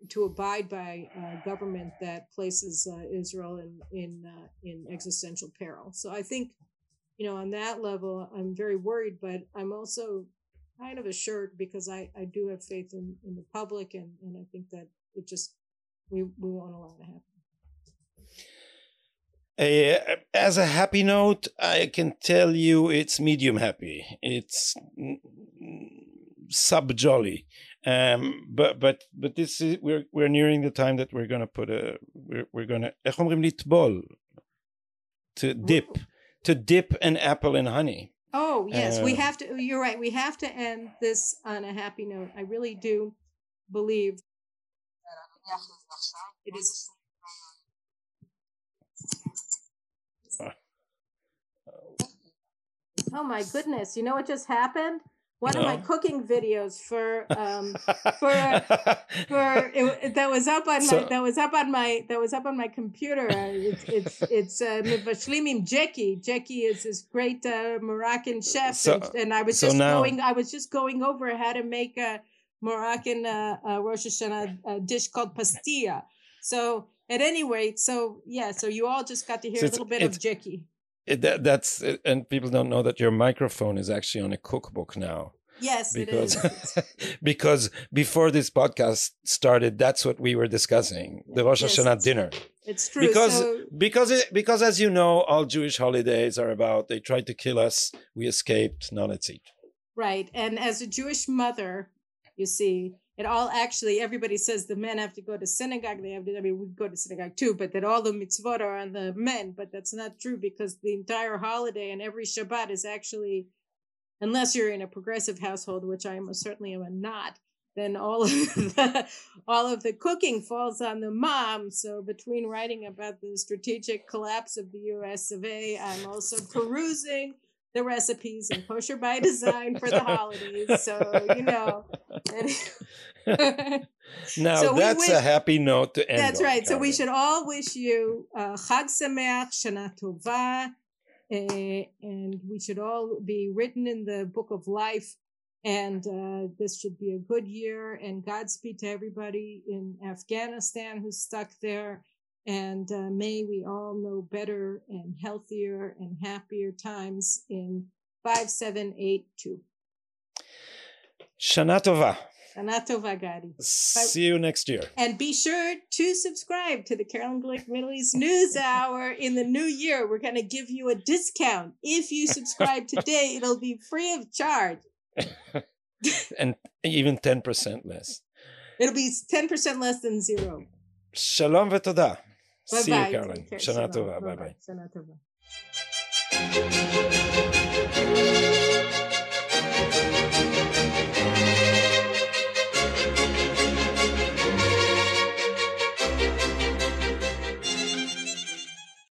to abide by a government that places uh, Israel in in uh, in existential peril. So I think you know on that level I'm very worried, but I'm also kind of assured because I, I do have faith in, in the public and, and I think that it just we, we won't allow it to happen.
Uh, as a happy note, I can tell you it's medium happy. It's sub jolly. Um, but but but this is we're we're nearing the time that we're gonna put a we're we're gonna to dip to dip an apple in honey.
Oh yes, uh, we have to. You're right. We have to end this on a happy note. I really do believe it is Oh my goodness! You know what just happened? One no. of my cooking videos for um for for it, that was up on so, my that was up on my that was up on my computer. Uh, it's it's it's uh, Mivashlimim Jeki. Jeki is this great uh, Moroccan chef, so, and, and, I was so just now, going I was just going over how to make a Moroccan uh, uh, Rosh Hashanah uh, dish called pastilla. So at any rate, so yeah, so you all just got to hear a little bit of Jeki
it, that, that's and people don't know that your microphone is actually on a cookbook now.
Yes,
because because before this podcast started, that's what we were discussing the Rosh yes, Hashanah dinner.
It's true
because
so,
because it, because as you know, all Jewish holidays are about they tried to kill us, we escaped. Now let's eat.
Right, and as a Jewish mother, you see, it all actually everybody says the men have to go to synagogue they have to i mean we go to synagogue too but that all the mitzvot are on the men but that's not true because the entire holiday and every shabbat is actually unless you're in a progressive household which i most certainly am not then all of the all of the cooking falls on the mom. So between writing about the strategic collapse of the us of a i'm also perusing the recipes and kosher by design for the holidays. So you know.
now
So
that's
wish-
a happy note to end.
That's right. So we should all wish you uh, Chag Sameach, Shana Tova, eh, and we should all be written in the book of life. And uh, this should be a good year. And Godspeed to everybody in Afghanistan who's stuck there. And uh, may we all know better and healthier and happier times in 5782.
Shana Tova.
Shana Tova, Gadi.
See you next year.
And be sure to subscribe to the Caroline Glick Middle East News Hour in the new year. We're going to give you a discount. If you subscribe today, it'll be free of charge.
and even 10% less.
It'll be 10% less than zero.
Shalom v'toda.
Bye-bye.
See you, Carolyn. Shana Tova. Bye-bye.
Shana Tova.